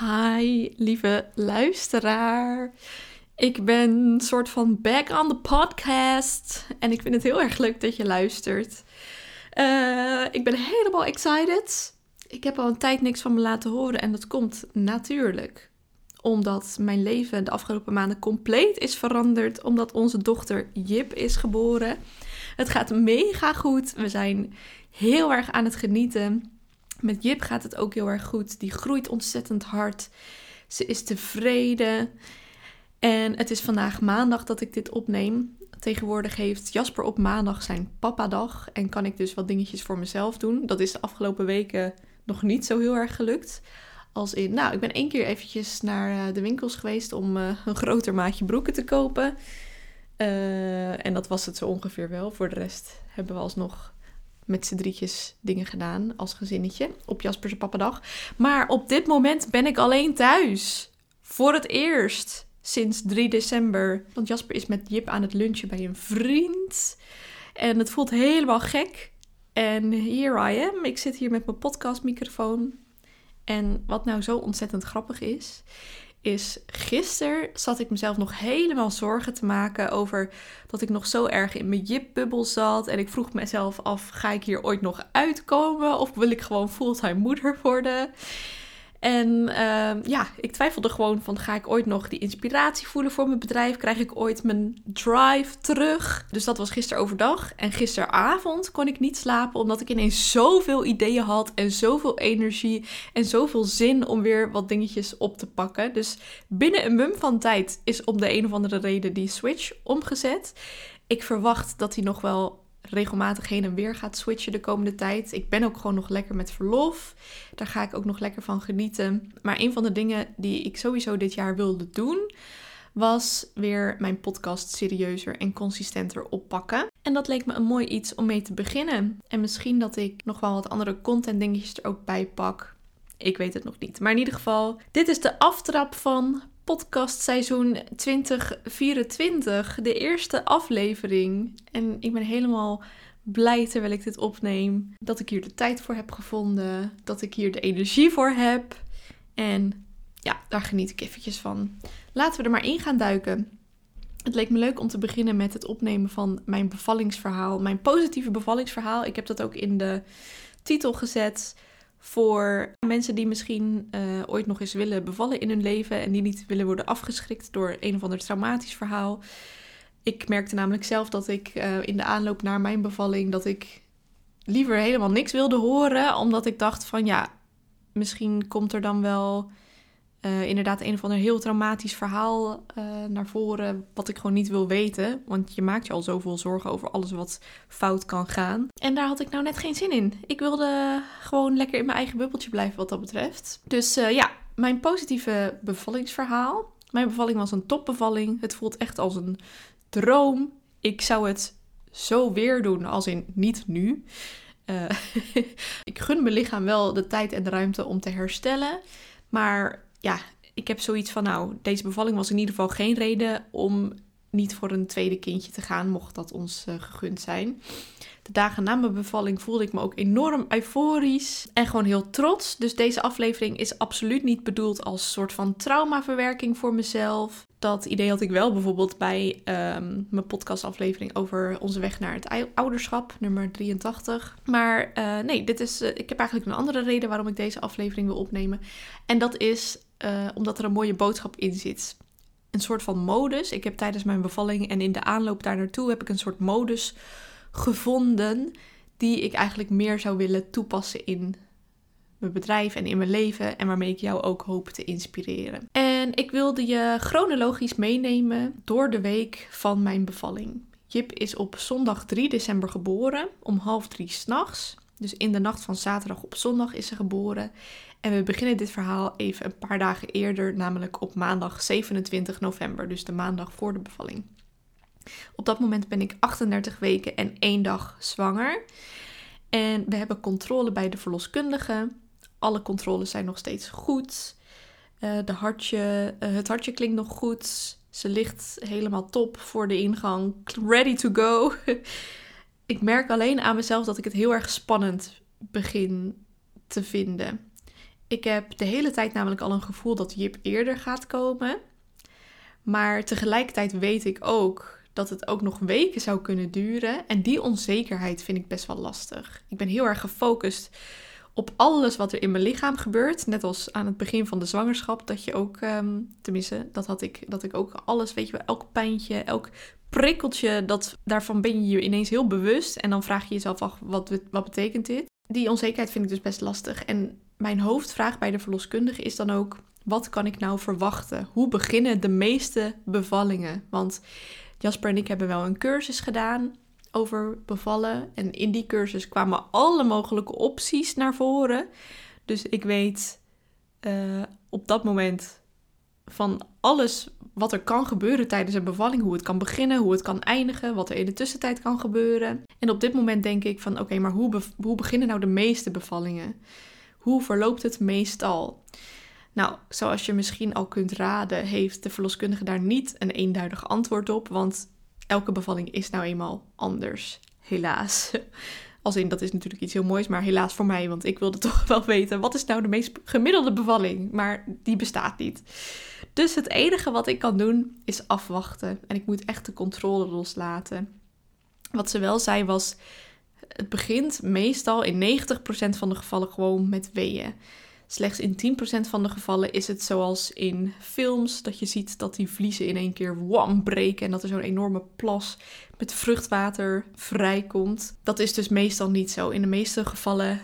Hi, lieve luisteraar. Ik ben soort van back on the podcast. En ik vind het heel erg leuk dat je luistert. Uh, ik ben helemaal excited. Ik heb al een tijd niks van me laten horen. En dat komt natuurlijk omdat mijn leven de afgelopen maanden compleet is veranderd. Omdat onze dochter Jip is geboren. Het gaat mega goed. We zijn heel erg aan het genieten. Met Jip gaat het ook heel erg goed. Die groeit ontzettend hard. Ze is tevreden. En het is vandaag maandag dat ik dit opneem. Tegenwoordig heeft Jasper op maandag zijn papadag. En kan ik dus wat dingetjes voor mezelf doen. Dat is de afgelopen weken nog niet zo heel erg gelukt. Als in, nou, ik ben één keer eventjes naar eh, de winkels geweest om uh, een groter maatje broeken te kopen. Uh, en dat was het zo ongeveer wel. Voor de rest hebben we alsnog met z'n drietjes dingen gedaan als gezinnetje op Jasper's pappadag. Maar op dit moment ben ik alleen thuis. Voor het eerst sinds 3 december. Want Jasper is met Jip aan het lunchen bij een vriend. En het voelt helemaal gek. En here I am. Ik zit hier met mijn podcastmicrofoon. En wat nou zo ontzettend grappig is, is gisteren zat ik mezelf nog helemaal zorgen te maken over dat ik nog zo erg in mijn jipbubbel zat. En ik vroeg mezelf af, ga ik hier ooit nog uitkomen of wil ik gewoon fulltime moeder worden? En uh, ja, ik twijfelde gewoon van ga ik ooit nog die inspiratie voelen voor mijn bedrijf? Krijg ik ooit mijn drive terug? Dus dat was gisteren overdag. En gisteravond kon ik niet slapen omdat ik ineens zoveel ideeën had en zoveel energie en zoveel zin om weer wat dingetjes op te pakken. Dus binnen een mum van tijd is om de een of andere reden die switch omgezet. Ik verwacht dat hij nog wel regelmatig heen en weer gaat switchen de komende tijd. Ik ben ook gewoon nog lekker met verlof. Daar ga ik ook nog lekker van genieten. Maar een van de dingen die ik sowieso dit jaar wilde doen, was weer mijn podcast serieuzer en consistenter oppakken. En dat leek me een mooi iets om mee te beginnen. En misschien dat ik nog wel wat andere content dingetjes er ook bij pak. Ik weet het nog niet. Maar in ieder geval, dit is de aftrap van podcastseizoen 2024, de eerste aflevering. En ik ben helemaal blij terwijl ik dit opneem dat ik hier de tijd voor heb gevonden, dat ik hier de energie voor heb. En ja, daar geniet ik eventjes van. Laten we er maar in gaan duiken. Het leek me leuk om te beginnen met het opnemen van mijn bevallingsverhaal, mijn positieve bevallingsverhaal. Ik heb dat ook in de titel gezet voor mensen die misschien uh, ooit nog eens willen bevallen in hun leven en die niet willen worden afgeschrikt door een of ander traumatisch verhaal. Ik merkte namelijk zelf dat ik uh, in de aanloop naar mijn bevalling dat ik liever helemaal niks wilde horen, omdat ik dacht van ja, misschien komt er dan wel uh, inderdaad een of ander heel traumatisch verhaal uh, naar voren. Wat ik gewoon niet wil weten. Want je maakt je al zoveel zorgen over alles wat fout kan gaan. En daar had ik nou net geen zin in. Ik wilde gewoon lekker in mijn eigen bubbeltje blijven wat dat betreft. Dus uh, ja, mijn positieve bevallingsverhaal. Mijn bevalling was een topbevalling. Het voelt echt als een droom. Ik zou het zo weer doen als in niet nu. ik gun mijn lichaam wel de tijd en de ruimte om te herstellen. Maar ja, ik heb zoiets van, nou, deze bevalling was in ieder geval geen reden om niet voor een tweede kindje te gaan, mocht dat ons uh, gegund zijn. De dagen na mijn bevalling voelde ik me ook enorm euforisch en gewoon heel trots. Dus deze aflevering is absoluut niet bedoeld als soort van traumaverwerking voor mezelf. Dat idee had ik wel bijvoorbeeld bij um, mijn podcastaflevering over onze weg naar het ouderschap, nummer 83. Maar uh, nee, dit is, uh, ik heb eigenlijk een andere reden waarom ik deze aflevering wil opnemen. En dat is uh, omdat er een mooie boodschap in zit. Een soort van modus. Ik heb tijdens mijn bevalling en in de aanloop daar naartoe heb ik een soort modus gevonden die ik eigenlijk meer zou willen toepassen in mijn bedrijf en in mijn leven en waarmee ik jou ook hoop te inspireren. En ik wilde je chronologisch meenemen door de week van mijn bevalling. Jip is op zondag 3 december geboren, om half drie s'nachts. Dus in de nacht van zaterdag op zondag is ze geboren. En we beginnen dit verhaal even een paar dagen eerder, namelijk op maandag 27 november, dus de maandag voor de bevalling. Op dat moment ben ik 38 weken en één dag zwanger. En we hebben controle bij de verloskundige. Alle controles zijn nog steeds goed. Uh, de hartje, uh, het hartje klinkt nog goed. Ze ligt helemaal top voor de ingang. Ready to go. ik merk alleen aan mezelf dat ik het heel erg spannend begin te vinden Ik heb de hele tijd namelijk al een gevoel dat Jip eerder gaat komen. Maar tegelijkertijd weet ik ook dat het ook nog weken zou kunnen duren. En die onzekerheid vind ik best wel lastig. Ik ben heel erg gefocust op alles wat er in mijn lichaam gebeurt. Net als aan het begin van de zwangerschap. Dat je ook, ehm, tenminste, dat had ik, dat ik ook alles, weet je wel, elk pijntje, elk prikkeltje, dat, daarvan ben je je ineens heel bewust. En dan vraag je jezelf af, wat, wat betekent dit? Die onzekerheid vind ik dus best lastig. En mijn hoofdvraag bij de verloskundige is dan ook: wat kan ik nou verwachten? Hoe beginnen de meeste bevallingen? Want Jasper en ik hebben wel een cursus gedaan over bevallen. En in die cursus kwamen alle mogelijke opties naar voren. Dus ik weet uh, op dat moment van alles wat er kan gebeuren tijdens een bevalling. Hoe het kan beginnen, hoe het kan eindigen, wat er in de tussentijd kan gebeuren. En op dit moment denk ik van oké, maar hoe, hoe beginnen nou de meeste bevallingen? Hoe verloopt het meestal? Nou, zoals je misschien al kunt raden, heeft de verloskundige daar niet een eenduidig antwoord op. Want elke bevalling is nou eenmaal anders. Helaas. Als in, dat is natuurlijk iets heel moois, maar helaas voor mij, want ik wilde toch wel weten, wat is nou de meest gemiddelde bevalling? Maar die bestaat niet. Dus het enige wat ik kan doen, is afwachten. En ik moet echt de controle loslaten. Wat ze wel zei was, het begint meestal in 90% van de gevallen gewoon met weeën. Slechts in 10% van de gevallen is het zoals in films, dat je ziet dat die vliezen in één keer wam breken en dat er zo'n enorme plas met vruchtwater vrijkomt. Dat is dus meestal niet zo. In de meeste gevallen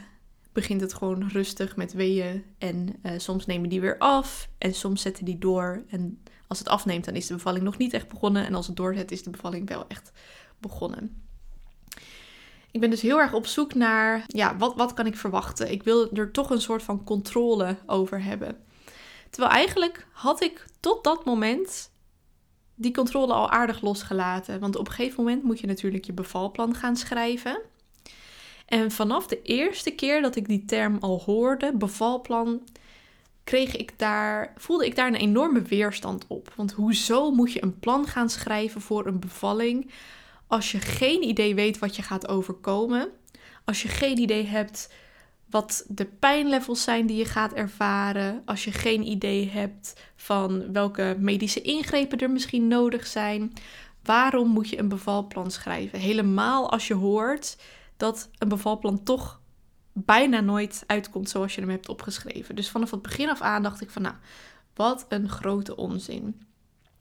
begint het gewoon rustig met weeën en uh, soms nemen die weer af en soms zetten die door. En als het afneemt, dan is de bevalling nog niet echt begonnen en als het doorzet, is de bevalling wel echt begonnen. Ik ben dus heel erg op zoek naar, ja, wat, wat kan ik verwachten? Ik wil er toch een soort van controle over hebben. Terwijl eigenlijk had ik tot dat moment die controle al aardig losgelaten. Want op een gegeven moment moet je natuurlijk je bevalplan gaan schrijven. En vanaf de eerste keer dat ik die term al hoorde, bevalplan, kreeg ik daar, voelde ik daar een enorme weerstand op. Want hoezo moet je een plan gaan schrijven voor een bevalling als je geen idee weet wat je gaat overkomen, als je geen idee hebt wat de pijnlevels zijn die je gaat ervaren, als je geen idee hebt van welke medische ingrepen er misschien nodig zijn, waarom moet je een bevalplan schrijven? Helemaal als je hoort dat een bevalplan toch bijna nooit uitkomt zoals je hem hebt opgeschreven. Dus vanaf het begin af aan dacht ik van nou, wat een grote onzin.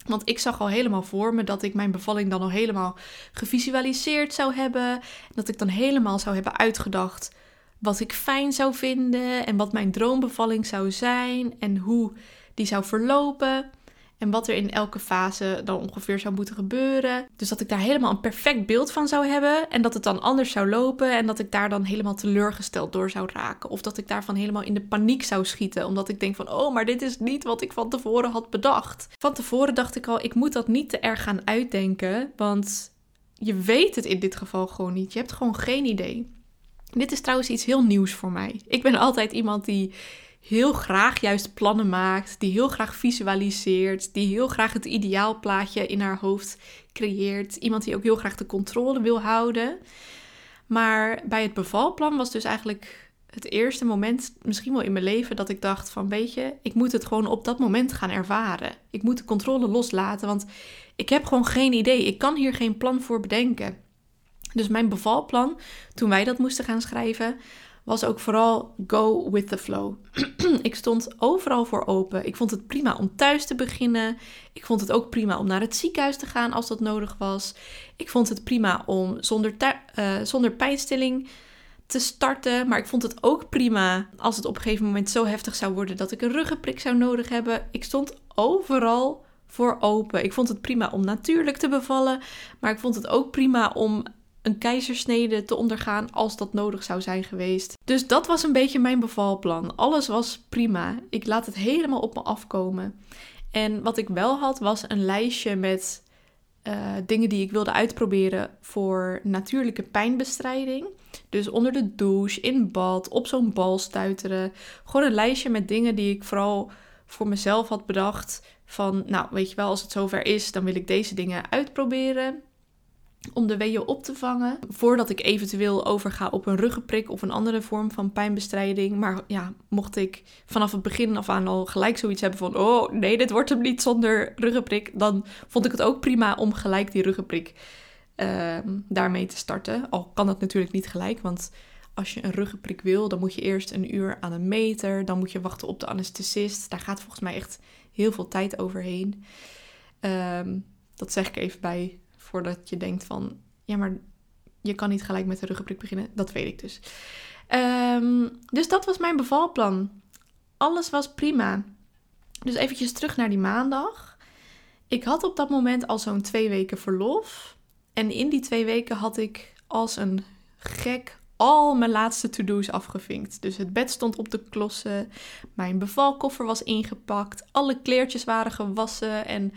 Want ik zag al helemaal voor me dat ik mijn bevalling dan al helemaal gevisualiseerd zou hebben. En dat ik dan helemaal zou hebben uitgedacht wat ik fijn zou vinden en wat mijn droombevalling zou zijn en hoe die zou verlopen. En wat er in elke fase dan ongeveer zou moeten gebeuren. Dus dat ik daar helemaal een perfect beeld van zou hebben. En dat het dan anders zou lopen. En dat ik daar dan helemaal teleurgesteld door zou raken. Of dat ik daarvan helemaal in de paniek zou schieten. Omdat ik denk van, oh, maar dit is niet wat ik van tevoren had bedacht. Van tevoren dacht ik al, ik moet dat niet te erg gaan uitdenken. Want je weet het in dit geval gewoon niet. Je hebt gewoon geen idee. Dit is trouwens iets heel nieuws voor mij. Ik ben altijd iemand die heel graag juist plannen maakt, die heel graag visualiseert, die heel graag het ideaalplaatje in haar hoofd creëert. Iemand die ook heel graag de controle wil houden. Maar bij het bevalplan was dus eigenlijk het eerste moment, misschien wel in mijn leven, dat ik dacht van weet je, ik moet het gewoon op dat moment gaan ervaren. Ik moet de controle loslaten, want ik heb gewoon geen idee. Ik kan hier geen plan voor bedenken. Dus mijn bevalplan, toen wij dat moesten gaan schrijven, was ook vooral go with the flow. ik stond overal voor open. Ik vond het prima om thuis te beginnen. Ik vond het ook prima om naar het ziekenhuis te gaan als dat nodig was. Ik vond het prima om zonder, uh, zonder pijnstilling te starten. Maar ik vond het ook prima als het op een gegeven moment zo heftig zou worden dat ik een ruggenprik zou nodig hebben. Ik stond overal voor open. Ik vond het prima om natuurlijk te bevallen. Maar ik vond het ook prima om een keizersnede te ondergaan als dat nodig zou zijn geweest. Dus dat was een beetje mijn bevalplan. Alles was prima. Ik laat het helemaal op me afkomen. En wat ik wel had, was een lijstje met uh, dingen die ik wilde uitproberen voor natuurlijke pijnbestrijding. Dus onder de douche, in bad, op zo'n bal stuiteren. Gewoon een lijstje met dingen die ik vooral voor mezelf had bedacht. Van, nou, weet je wel, als het zover is, dan wil ik deze dingen uitproberen. Om de weeën op te vangen. Voordat ik eventueel overga op een ruggenprik of een andere vorm van pijnbestrijding. Maar ja, mocht ik vanaf het begin af aan al gelijk zoiets hebben van... oh nee, dit wordt hem niet zonder ruggenprik. Dan vond ik het ook prima om gelijk die ruggenprik uh, daarmee te starten. Al kan dat natuurlijk niet gelijk, want als je een ruggenprik wil... dan moet je eerst een uur aan een meter. Dan moet je wachten op de anesthesist. Daar gaat volgens mij echt heel veel tijd overheen. Um, dat zeg ik even bij voordat je denkt van, ja, maar je kan niet gelijk met de ruggenprik beginnen. Dat weet ik dus. Um, dus dat was mijn bevalplan. Alles was prima. Dus eventjes terug naar die maandag. Ik had op dat moment al zo'n twee weken verlof. En in die twee weken had ik als een gek al mijn laatste to-do's afgevinkt. Dus het bed stond op de klossen, mijn bevalkoffer was ingepakt, alle kleertjes waren gewassen en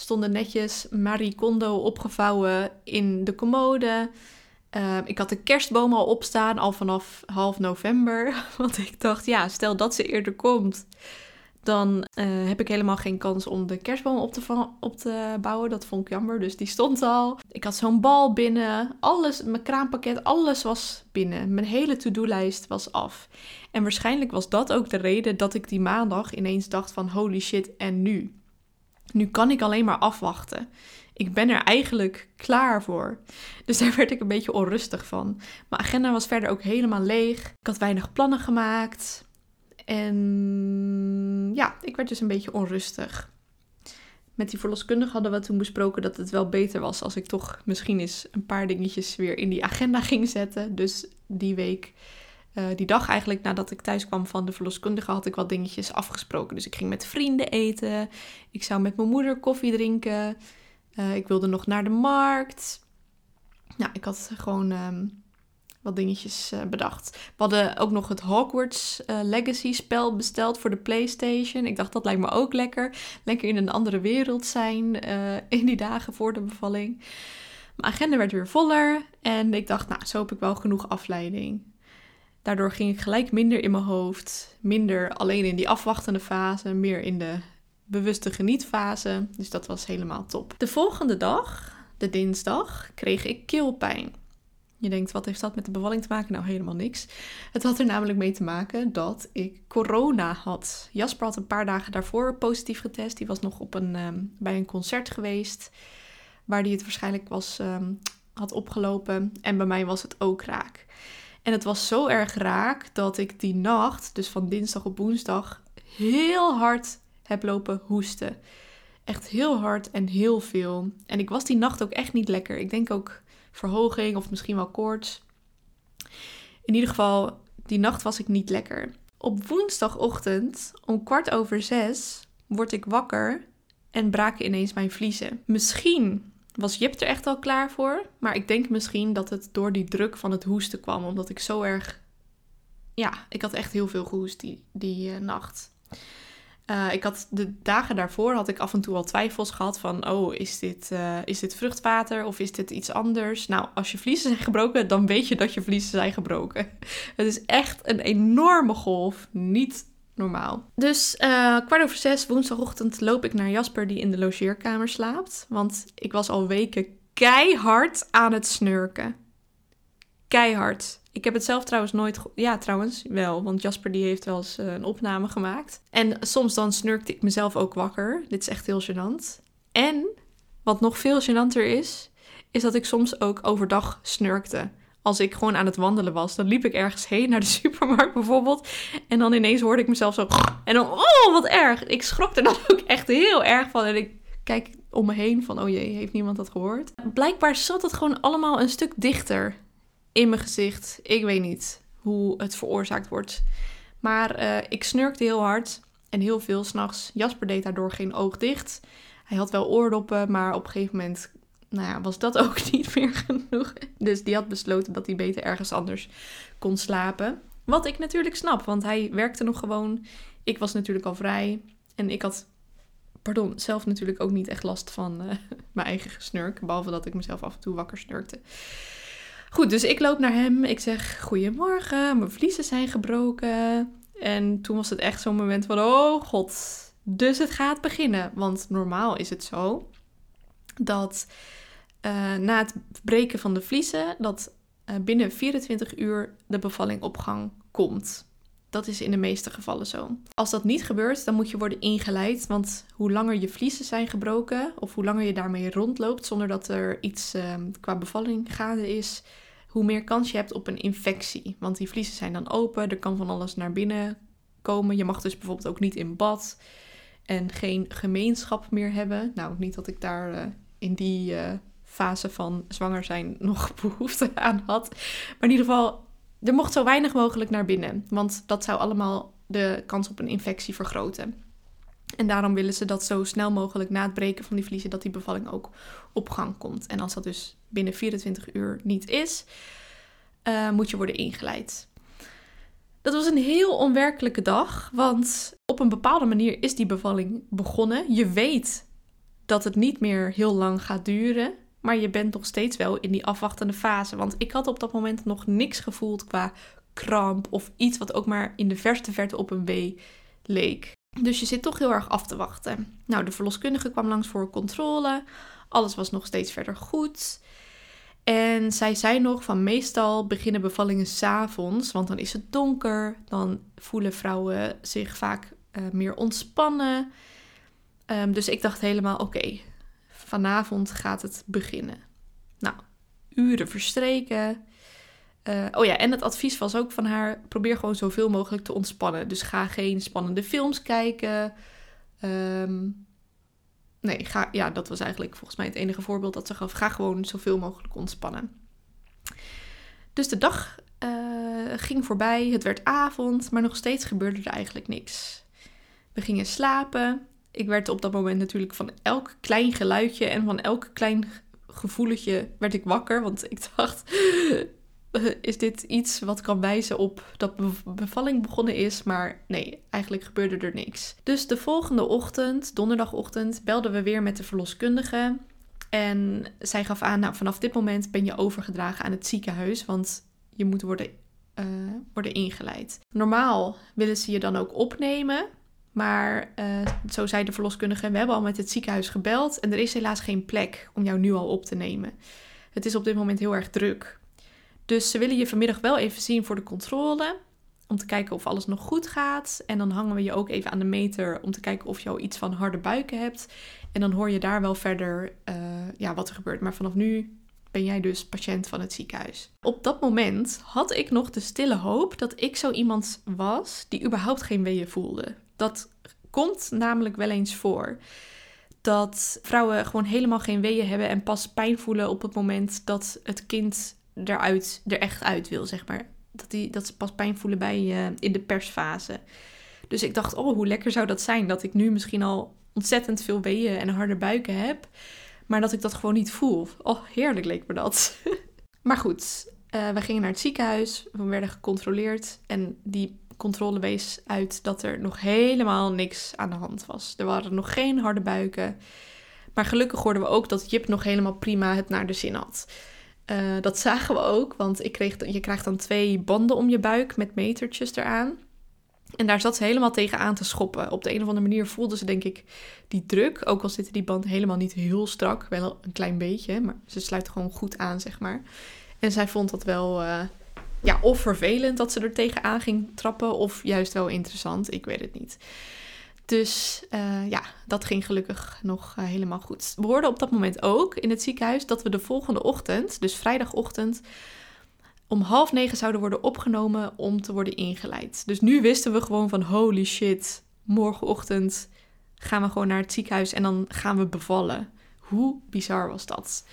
stonden netjes Marie Kondo opgevouwen in de commode. Ehm, ik had de kerstboom al opstaan, al vanaf half november. Want ik dacht, ja, stel dat ze eerder komt, dan eh, heb ik helemaal geen kans om de kerstboom op te, op te bouwen. Dat vond ik jammer, dus die stond al. Ik had zo'n bal binnen, alles, mijn kraampakket, alles was binnen. Mijn hele to-do-lijst was af. En waarschijnlijk was dat ook de reden dat ik die maandag ineens dacht van holy shit, en nu? Nu kan ik alleen maar afwachten. Ik ben er eigenlijk klaar voor. Dus daar werd ik een beetje onrustig van. Mijn agenda was verder ook helemaal leeg. Ik had weinig plannen gemaakt. En ja, ik werd dus een beetje onrustig. Met die verloskundige hadden we toen besproken dat het wel beter was als ik toch misschien eens een paar dingetjes weer in die agenda ging zetten. Dus die week uh, die dag eigenlijk nadat ik thuis kwam van de verloskundige had ik wat dingetjes afgesproken. Dus ik ging met vrienden eten. Ik zou met mijn moeder koffie drinken. Uh, ik wilde nog naar de markt. Nou, ik had gewoon um, wat dingetjes uh, bedacht. We hadden ook nog het Hogwarts Legacy spel besteld voor de PlayStation. Ik dacht dat lijkt me ook lekker. Lekker in een andere wereld zijn in die dagen voor de bevalling. Mijn agenda werd weer voller en ik dacht, nou, zo heb ik wel genoeg afleiding. Daardoor ging ik gelijk minder in mijn hoofd, minder alleen in die afwachtende fase, meer in de bewuste genietfase. Dus dat was helemaal top. De volgende dag, de dinsdag, kreeg ik keelpijn. Je denkt, wat heeft dat met de bevalling te maken? Nou, helemaal niks. Het had er namelijk mee te maken dat ik corona had. Jasper had een paar dagen daarvoor positief getest. Die was nog op een, ehm, bij een concert geweest, waar hij het waarschijnlijk was, um, had opgelopen. En bij mij was het ook raak. En het was zo erg raak dat ik die nacht, dus van dinsdag op woensdag, heel hard heb lopen hoesten. Echt heel hard en heel veel. En ik was die nacht ook echt niet lekker. Ik denk ook verhoging of misschien wel koorts. In ieder geval, die nacht was ik niet lekker. Op woensdagochtend om kwart over zes word ik wakker en braken ineens mijn vliezen. Misschien was Jip er echt al klaar voor. Maar ik denk misschien dat het door die druk van het hoesten kwam. Omdat ik zo erg. Ja, ik had echt heel veel gehoest die, die uh, nacht. Uh, ik had de dagen daarvoor had ik af en toe al twijfels gehad van, oh, is dit, uh, is dit vruchtwater of is dit iets anders? Nou, als je vliezen zijn gebroken, dan weet je dat je vliezen zijn gebroken. Het is echt een enorme golf, niet normaal. Dus uh, kwart over zes woensdagochtend loop ik naar Jasper die in de logeerkamer slaapt. Want ik was al weken keihard aan het snurken. Keihard. Ik heb het zelf trouwens nooit... Ja, trouwens, wel. Want Jasper die heeft wel eens uh, een opname gemaakt. En soms dan snurkte ik mezelf ook wakker. Dit is echt heel gênant. En, wat nog veel gênanter is... is dat ik soms ook overdag snurkte als ik gewoon aan het wandelen was. Dan liep ik ergens heen naar de supermarkt bijvoorbeeld. En dan ineens hoorde ik mezelf zo. En dan, oh, wat erg. Ik schrok er dan ook echt heel erg van. En ik kijk om me heen van, oh jee, heeft niemand dat gehoord? Blijkbaar zat het gewoon allemaal een stuk dichter in mijn gezicht. Ik weet niet hoe het veroorzaakt wordt. Maar uh, ik snurkte heel hard en heel veel s'nachts. Jasper deed daardoor geen oog dicht. Hij had wel oordoppen, maar op een gegeven moment nou ja, was dat ook niet meer genoeg. Dus die had besloten dat hij beter ergens anders kon slapen. Wat ik natuurlijk snap, want hij werkte nog gewoon. Ik was natuurlijk al vrij. En ik had, pardon, zelf natuurlijk ook niet echt last van uh, mijn eigen gesnurk. Behalve dat ik mezelf af en toe wakker snurkte. Goed, dus ik loop naar hem. Ik zeg: Goedemorgen, mijn vliezen zijn gebroken. En toen was het echt zo'n moment van: Oh god. Dus het gaat beginnen. Want normaal is het zo dat uh, na het breken van de vliezen dat uh, binnen 24 uur de bevalling op gang komt. Dat is in de meeste gevallen zo. Als dat niet gebeurt, dan moet je worden ingeleid. Want hoe langer je vliezen zijn gebroken, of hoe langer je daarmee rondloopt zonder dat er iets uh, qua bevalling gaande is, hoe meer kans je hebt op een infectie. Want die vliezen zijn dan open, er kan van alles naar binnen komen. Je mag dus bijvoorbeeld ook niet in bad en geen gemeenschap meer hebben. Nou, niet dat ik daar uh, in die uh, fase van zwanger zijn nog behoefte aan had. Maar in ieder geval, er mocht zo weinig mogelijk naar binnen. Want dat zou allemaal de kans op een infectie vergroten. En daarom willen ze dat zo snel mogelijk na het breken van die vliezen, dat die bevalling ook op gang komt. En als dat dus binnen 24 uur niet is, uh, moet je worden ingeleid. Dat was een heel onwerkelijke dag, want op een bepaalde manier is die bevalling begonnen. Je weet dat het niet meer heel lang gaat duren, maar je bent nog steeds wel in die afwachtende fase. Want ik had op dat moment nog niks gevoeld qua kramp of iets wat ook maar in de verste verte op een wee leek. Dus je zit toch heel erg af te wachten. Nou, de verloskundige kwam langs voor controle. Alles was nog steeds verder goed. En zij zei nog van meestal beginnen bevallingen s'avonds, want dan is het donker. Dan voelen vrouwen zich vaak uh, meer ontspannen. Um, dus ik dacht helemaal, oké, vanavond gaat het beginnen. Nou, uren verstreken. Uh, oh ja, en het advies was ook van haar: probeer gewoon zoveel mogelijk te ontspannen. Dus ga geen spannende films kijken. Um, nee, ga, ja, dat was eigenlijk volgens mij het enige voorbeeld dat ze gaf. Ga gewoon zoveel mogelijk ontspannen. Dus de dag uh, ging voorbij, het werd avond, maar nog steeds gebeurde er eigenlijk niks. We gingen slapen. Ik werd op dat moment natuurlijk van elk klein geluidje en van elk klein gevoeletje werd ik wakker. Want ik dacht, is dit iets wat kan wijzen op dat bevalling begonnen is? Maar nee, eigenlijk gebeurde er niks. Dus de volgende ochtend, donderdagochtend, belden we weer met de verloskundige. En zij gaf aan, nou vanaf dit moment ben je overgedragen aan het ziekenhuis, want je moet worden, uh, worden ingeleid. Normaal willen ze je dan ook opnemen, maar uh, zo zei de verloskundige, we hebben al met het ziekenhuis gebeld en er is helaas geen plek om jou nu al op te nemen. Het is op dit moment heel erg druk. Dus ze willen je vanmiddag wel even zien voor de controle. Om te kijken of alles nog goed gaat. En dan hangen we je ook even aan de meter om te kijken of je al iets van harde buiken hebt. En dan hoor je daar wel verder uh, ja, wat er gebeurt. Maar vanaf nu ben jij dus patiënt van het ziekenhuis. Op dat moment had ik nog de stille hoop dat ik zo iemand was die überhaupt geen weeën voelde. Dat komt namelijk wel eens voor. Dat vrouwen gewoon helemaal geen weeën hebben en pas pijn voelen op het moment dat het kind eruit, er echt uit wil, zeg maar. Dat, die, dat ze pas pijn voelen bij, uh, in de persfase. Dus ik dacht, oh, hoe lekker zou dat zijn dat ik nu misschien al ontzettend veel weeën en harde buiken heb, maar dat ik dat gewoon niet voel. Oh, heerlijk leek me dat. maar goed, uh, we gingen naar het ziekenhuis, we werden gecontroleerd en die controle wees uit dat er nog helemaal niks aan de hand was. Er waren nog geen harde buiken. Maar gelukkig hoorden we ook dat Jip nog helemaal prima het naar de zin had. Uh, dat zagen we ook, want ik kreeg, je krijgt dan twee banden om je buik met metertjes eraan. En daar zat ze helemaal tegenaan te schoppen. Op de een of andere manier voelde ze, denk ik, die druk. Ook al zitten die banden helemaal niet heel strak, wel een klein beetje, maar ze sluiten gewoon goed aan, zeg maar. En zij vond dat wel, uh, ja, of vervelend dat ze er tegenaan ging trappen, of juist wel interessant. Ik weet het niet. Dus uh, ja, dat ging gelukkig nog uh, helemaal goed. We hoorden op dat moment ook in het ziekenhuis dat we de volgende ochtend, dus vrijdagochtend, om half negen zouden worden opgenomen om te worden ingeleid. Dus nu wisten we gewoon van holy shit, morgenochtend gaan we gewoon naar het ziekenhuis en dan gaan we bevallen. Hoe bizar was dat?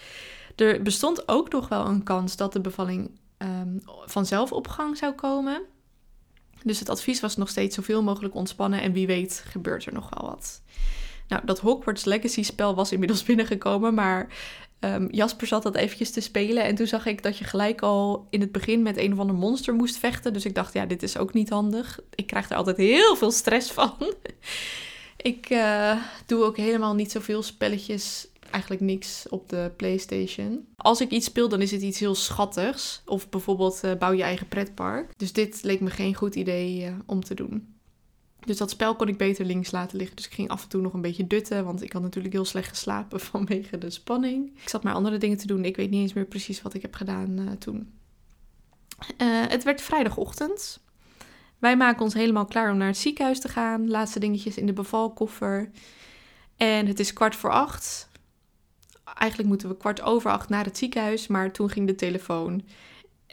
Er bestond ook nog wel een kans dat de bevalling um, vanzelf op gang zou komen. Dus het advies was nog steeds zoveel mogelijk ontspannen en wie weet gebeurt er nog wel wat. Nou, dat Hogwarts Legacy spel was inmiddels binnengekomen, maar um, Jasper zat dat eventjes te spelen en toen zag ik dat je gelijk al in het begin met een of ander monster moest vechten. Dus ik dacht, ja, dit is ook niet handig. Ik krijg er altijd heel veel stress van. ik uh, doe ook helemaal niet zoveel spelletjes eigenlijk niks op de PlayStation. Als ik iets speel, dan is het iets heel schattigs. Of bijvoorbeeld uh, bouw je eigen pretpark. Dus dit leek me geen goed idee uh, om te doen. Dus dat spel kon ik beter links laten liggen. Dus ik ging af en toe nog een beetje dutten, want ik had natuurlijk heel slecht geslapen vanwege de spanning. Ik zat maar andere dingen te doen. Ik weet niet eens meer precies wat ik heb gedaan uh, toen. Het werd vrijdagochtend. Wij maken ons helemaal klaar om naar het ziekenhuis te gaan. Laatste dingetjes in de bevalkoffer. En het is kwart voor acht. Eigenlijk moeten we kwart over acht naar het ziekenhuis, maar toen ging de telefoon.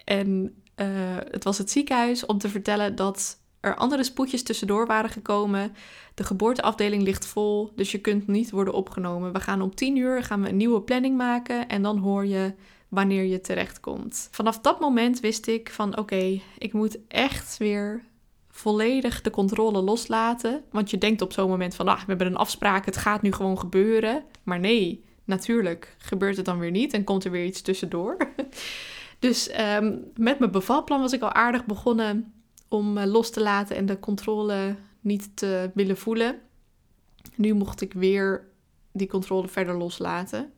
En uh, het was het ziekenhuis om te vertellen dat er andere spoedjes tussendoor waren gekomen. De geboorteafdeling ligt vol, dus je kunt niet worden opgenomen. We gaan om tien uur gaan we een nieuwe planning maken en dan hoor je wanneer je terechtkomt. Vanaf dat moment wist ik van oké, ik moet echt weer volledig de controle loslaten. Want je denkt op zo'n moment van, ah, we hebben een afspraak, het gaat nu gewoon gebeuren. Maar nee, natuurlijk gebeurt het dan weer niet en komt er weer iets tussendoor. dus um, met mijn bevalplan was ik al aardig begonnen om uh, los te laten en de controle niet te willen voelen. Nu mocht ik weer die controle verder loslaten.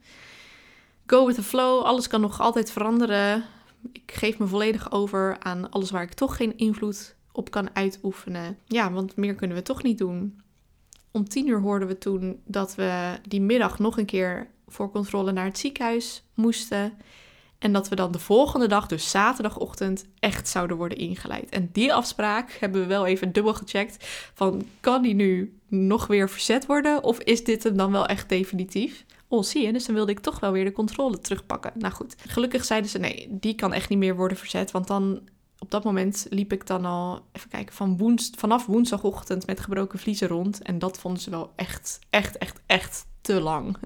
Go with the flow, alles kan nog altijd veranderen. Ik geef me volledig over aan alles waar ik toch geen invloed op kan uitoefenen. Ja, want meer kunnen we toch niet doen. Om tien uur hoorden we toen dat we die middag nog een keer voor controle naar het ziekenhuis moesten. En dat we dan de volgende dag, dus zaterdagochtend, echt zouden worden ingeleid. En die afspraak hebben we wel even dubbel gecheckt. Van kan die nu nog weer verzet worden? Of is dit hem dan wel echt definitief? Oh, zie je, dus dan wilde ik toch wel weer de controle terugpakken. Nou goed, gelukkig zeiden ze nee, die kan echt niet meer worden verzet. Want dan op dat moment liep ik dan al, even kijken, van woens, vanaf woensdagochtend met gebroken vliezen rond. En dat vonden ze wel echt, echt, echt, echt te lang.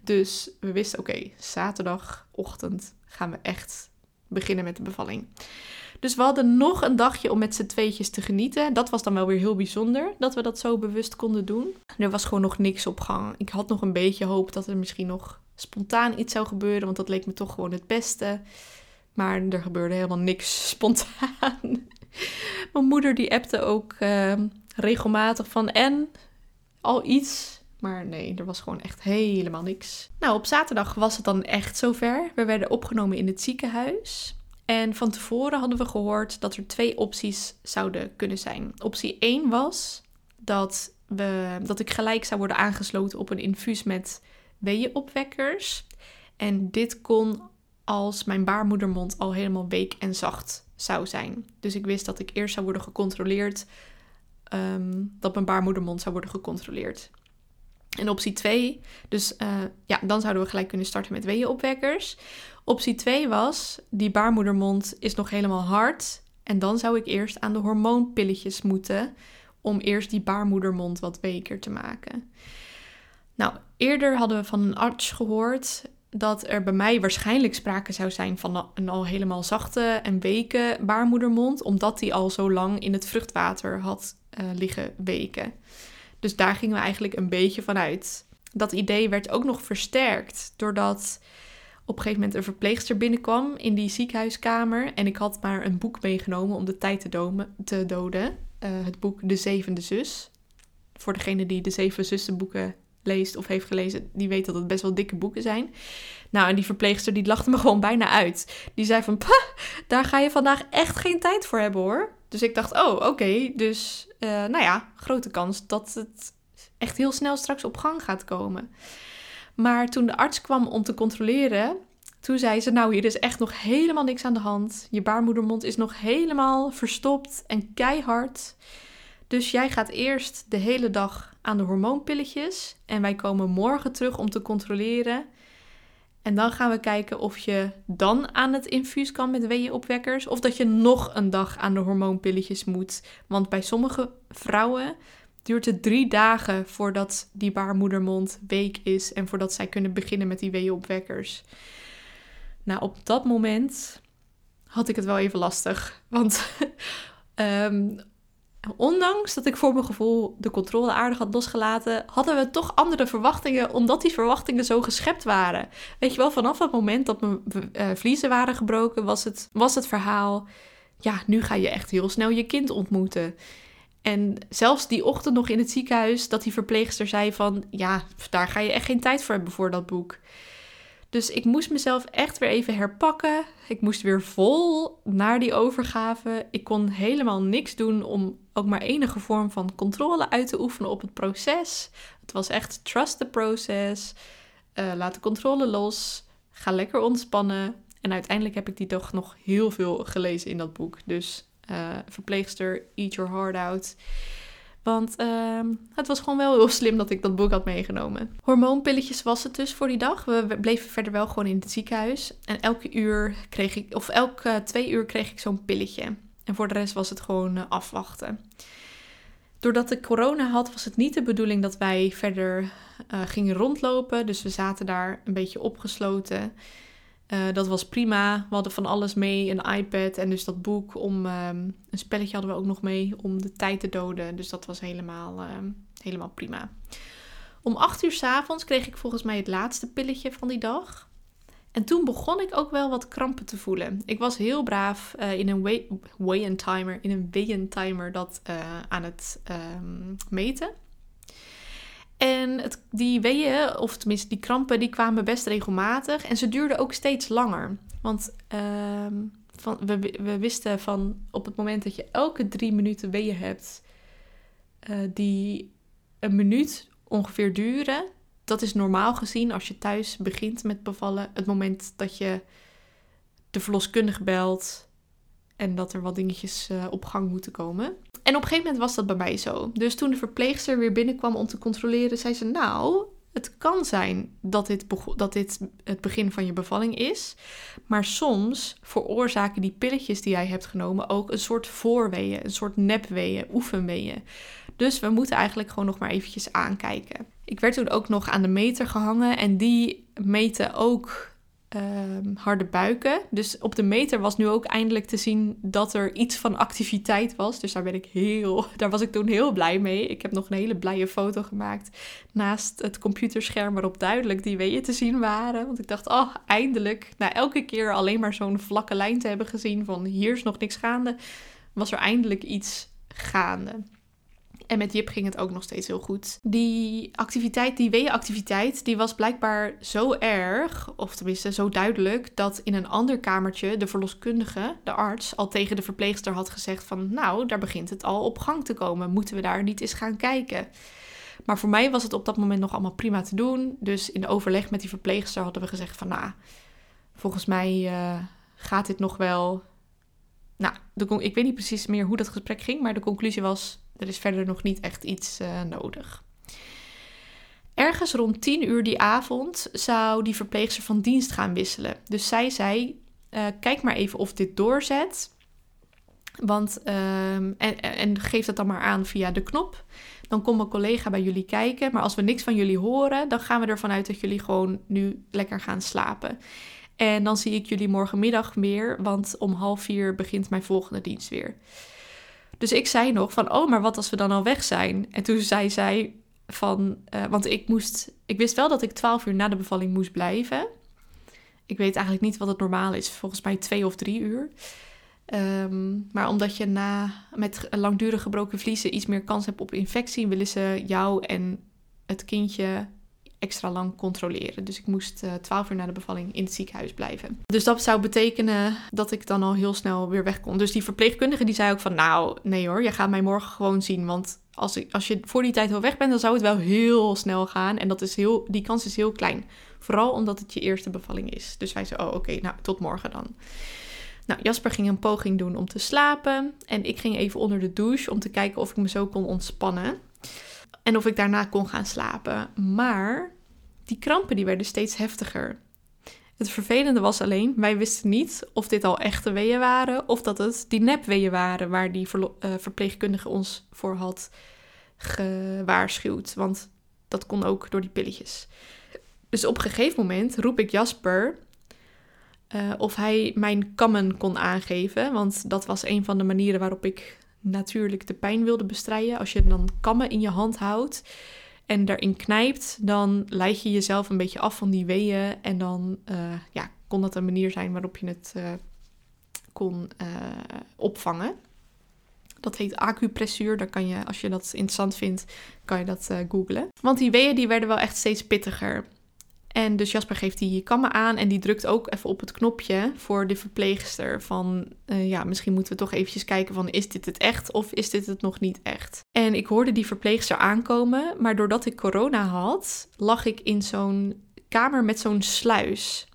Dus we wisten, oké, zaterdagochtend gaan we echt beginnen met de bevalling. Dus we hadden nog een dagje om met z'n tweetjes te genieten. Dat was dan wel weer heel bijzonder dat we dat zo bewust konden doen. Er was gewoon nog niks op gang. Ik had nog een beetje hoop dat er misschien nog spontaan iets zou gebeuren, want dat leek me toch gewoon het beste. Maar er gebeurde helemaal niks spontaan. Mijn moeder die appte ook uh, regelmatig van en al iets. Maar nee, er was gewoon echt helemaal niks. Nou, op zaterdag was het dan echt zover. We werden opgenomen in het ziekenhuis. En van tevoren hadden we gehoord dat er twee opties zouden kunnen zijn. Optie 1 was dat, we, dat ik gelijk zou worden aangesloten op een infuus met weeënopwekkers. En dit kon als mijn baarmoedermond al helemaal week en zacht zou zijn. Dus ik wist dat ik eerst zou worden gecontroleerd, ehm, dat mijn baarmoedermond zou worden gecontroleerd. En optie 2, dus uh, ja, dan zouden we gelijk kunnen starten met weeënopwekkers. Optie 2 was, die baarmoedermond is nog helemaal hard. En dan zou ik eerst aan de hormoonpilletjes moeten om eerst die baarmoedermond wat weker te maken. Nou, eerder hadden we van een arts gehoord dat er bij mij waarschijnlijk sprake zou zijn van een al helemaal zachte en weken baarmoedermond, omdat die al zo lang in het vruchtwater had uh, liggen weken. Dus daar gingen we eigenlijk een beetje vanuit. Dat idee werd ook nog versterkt doordat op een gegeven moment een verpleegster binnenkwam in die ziekenhuiskamer. En ik had maar een boek meegenomen om de tijd te, domen, te doden. Uh, het boek De Zevende Zus. Voor degene die de Zeven Zussen boeken leest of heeft gelezen, die weet dat het best wel dikke boeken zijn. Nou, en die verpleegster die lachte me gewoon bijna uit. Die zei van, daar ga je vandaag echt geen tijd voor hebben hoor. Dus ik dacht, oh, oké. Dus, uh, nou ja, grote kans dat het echt heel snel straks op gang gaat komen. Maar toen de arts kwam om te controleren, toen zei ze, nou, hier is echt nog helemaal niks aan de hand. Je baarmoedermond is nog helemaal verstopt en keihard. Dus jij gaat eerst de hele dag aan de hormoonpilletjes en wij komen morgen terug om te controleren. En dan gaan we kijken of je dan aan het infuus kan met weeënopwekkers of dat je nog een dag aan de hormoonpilletjes moet. Want bij sommige vrouwen duurt het drie dagen voordat die baarmoedermond week is en voordat zij kunnen beginnen met die weeënopwekkers. Nou, op dat moment had ik het wel even lastig. Want um, ondanks dat ik voor mijn gevoel de controle aardig had losgelaten, hadden we toch andere verwachtingen, omdat die verwachtingen zo geschept waren. Weet je wel, vanaf het moment dat mijn uh, vliezen waren gebroken, was het, was het verhaal: ja, nu ga je echt heel snel je kind ontmoeten. En zelfs die ochtend nog in het ziekenhuis, dat die verpleegster zei van, ja, daar ga je echt geen tijd voor hebben voor dat boek. Dus ik moest mezelf echt weer even herpakken. Ik moest weer vol naar die overgave. Ik kon helemaal niks doen om ook maar enige vorm van controle uit te oefenen op het proces. Het was echt trust the process. Uh, laat de controle los. Ga lekker ontspannen. En uiteindelijk heb ik die toch nog heel veel gelezen in dat boek. Dus uh, verpleegster, eat your heart out. Want uh, het was gewoon wel heel slim dat ik dat boek had meegenomen. Hormoonpilletjes was het dus voor die dag. We bleven verder wel gewoon in het ziekenhuis. En elke uur kreeg ik, of elke twee uur kreeg ik zo'n pilletje. En voor de rest was het gewoon uh, afwachten. Doordat ik corona had, was het niet de bedoeling dat wij verder uh, gingen rondlopen. Dus we zaten daar een beetje opgesloten. Uh, dat was prima. We hadden van alles mee, een iPad en dus dat boek om um, een spelletje hadden we ook nog mee om de tijd te doden. Dus dat was helemaal, um, helemaal prima. Om acht uur s avonds kreeg ik volgens mij het laatste pilletje van die dag. En toen begon ik ook wel wat krampen te voelen. Ik was heel braaf uh, in een weigh timer, in een weigh timer dat uh, aan het um, meten. En het, die weeën, of tenminste die krampen, die kwamen best regelmatig. En ze duurden ook steeds langer. Want uh, van, we, wisten van op het moment dat je elke drie minuten weeën hebt, uh, die een minuut ongeveer duren. Dat is normaal gezien als je thuis begint met bevallen. Het moment dat je de verloskundige belt en dat er wat dingetjes uh, op gang moeten komen. En op een gegeven moment was dat bij mij zo. Dus toen de verpleegster weer binnenkwam om te controleren, zei ze: Nou, het kan zijn dat dit, dat dit het begin van je bevalling is. Maar soms veroorzaken die pilletjes die jij hebt genomen ook een soort voorweeën, een soort nepweeën, oefenweeën. Dus we moeten eigenlijk gewoon nog maar eventjes aankijken. Ik werd toen ook nog aan de meter gehangen en die meten ook um, harde buiken. Dus op de meter was nu ook eindelijk te zien dat er iets van activiteit was. Dus daar ben ik heel, daar was ik toen heel blij mee. Ik heb nog een hele blije foto gemaakt naast het computerscherm waarop duidelijk die weeën te zien waren. Want ik dacht, oh, eindelijk, na elke keer alleen maar zo'n vlakke lijn te hebben gezien van hier is nog niks gaande, was er eindelijk iets gaande. En met Jip ging het ook nog steeds heel goed. Die activiteit, die weeënactiviteit, die was blijkbaar zo erg, of tenminste zo duidelijk, dat in een ander kamertje de verloskundige, de arts, al tegen de verpleegster had gezegd van, nou, daar begint het al op gang te komen. Moeten we daar niet eens gaan kijken? Maar voor mij was het op dat moment nog allemaal prima te doen. Dus in overleg met die verpleegster hadden we gezegd van, nou, volgens mij uh, gaat dit nog wel. Nou, ik weet niet precies meer hoe dat gesprek ging, maar de conclusie was: er is verder nog niet echt iets uh, nodig. Ergens rond 10 uur die avond zou die verpleegster van dienst gaan wisselen. Dus zij zei: uh, Kijk maar even of dit doorzet. Want, uh, en, en geef dat dan maar aan via de knop. Dan komt mijn collega bij jullie kijken. Maar als we niks van jullie horen, dan gaan we ervan uit dat jullie gewoon nu lekker gaan slapen. En dan zie ik jullie morgenmiddag weer, want om half vier begint mijn volgende dienst weer. Dus ik zei nog van, oh, maar wat als we dan al weg zijn? En toen zei zij van, uh, want ik moest, ik wist wel dat ik twaalf uur na de bevalling moest blijven. Ik weet eigenlijk niet wat het normaal is, volgens mij twee of drie uur. Um, maar omdat je na, met langdurig gebroken vliezen iets meer kans hebt op infectie, willen ze jou en het kindje extra lang controleren. Dus ik moest uh, 12 uur na de bevalling in het ziekenhuis blijven. Dus dat zou betekenen dat ik dan al heel snel weer weg kon. Dus die verpleegkundige die zei ook van nou nee hoor, je gaat mij morgen gewoon zien. Want als, ik, als je voor die tijd al weg bent, dan zou het wel heel snel gaan. En dat is heel, die kans is heel klein. Vooral omdat het je eerste bevalling is. Dus wij zeiden, oh oké, nou tot morgen dan. Nou, Jasper ging een poging doen om te slapen. En ik ging even onder de douche om te kijken of ik me zo kon ontspannen. En of ik daarna kon gaan slapen. Maar die krampen die werden steeds heftiger. Het vervelende was alleen, wij wisten niet of dit al echte weeën waren of dat het die nepweeën waren waar die uh, verpleegkundige ons voor had gewaarschuwd. Want dat kon ook door die pilletjes. Dus op een gegeven moment roep ik Jasper uh, of hij mijn kammen kon aangeven. Want dat was een van de manieren waarop ik natuurlijk de pijn wilde bestrijden. Als je dan kammen in je hand houdt en daarin knijpt, dan leid je jezelf een beetje af van die weeën. En dan uh, ja, kon dat een manier zijn waarop je het uh, kon uh, opvangen. Dat heet acupressuur. Daar kan je, als je dat interessant vindt, kan je dat googlen. Want die weeën die werden wel echt steeds pittiger. En dus Jasper geeft die kammen aan en die drukt ook even op het knopje voor de verpleegster. Van uh, ja, misschien moeten we toch eventjes kijken van is dit het echt of is dit het nog niet echt. En ik hoorde die verpleegster aankomen, maar doordat ik corona had, lag ik in zo'n kamer met zo'n sluis.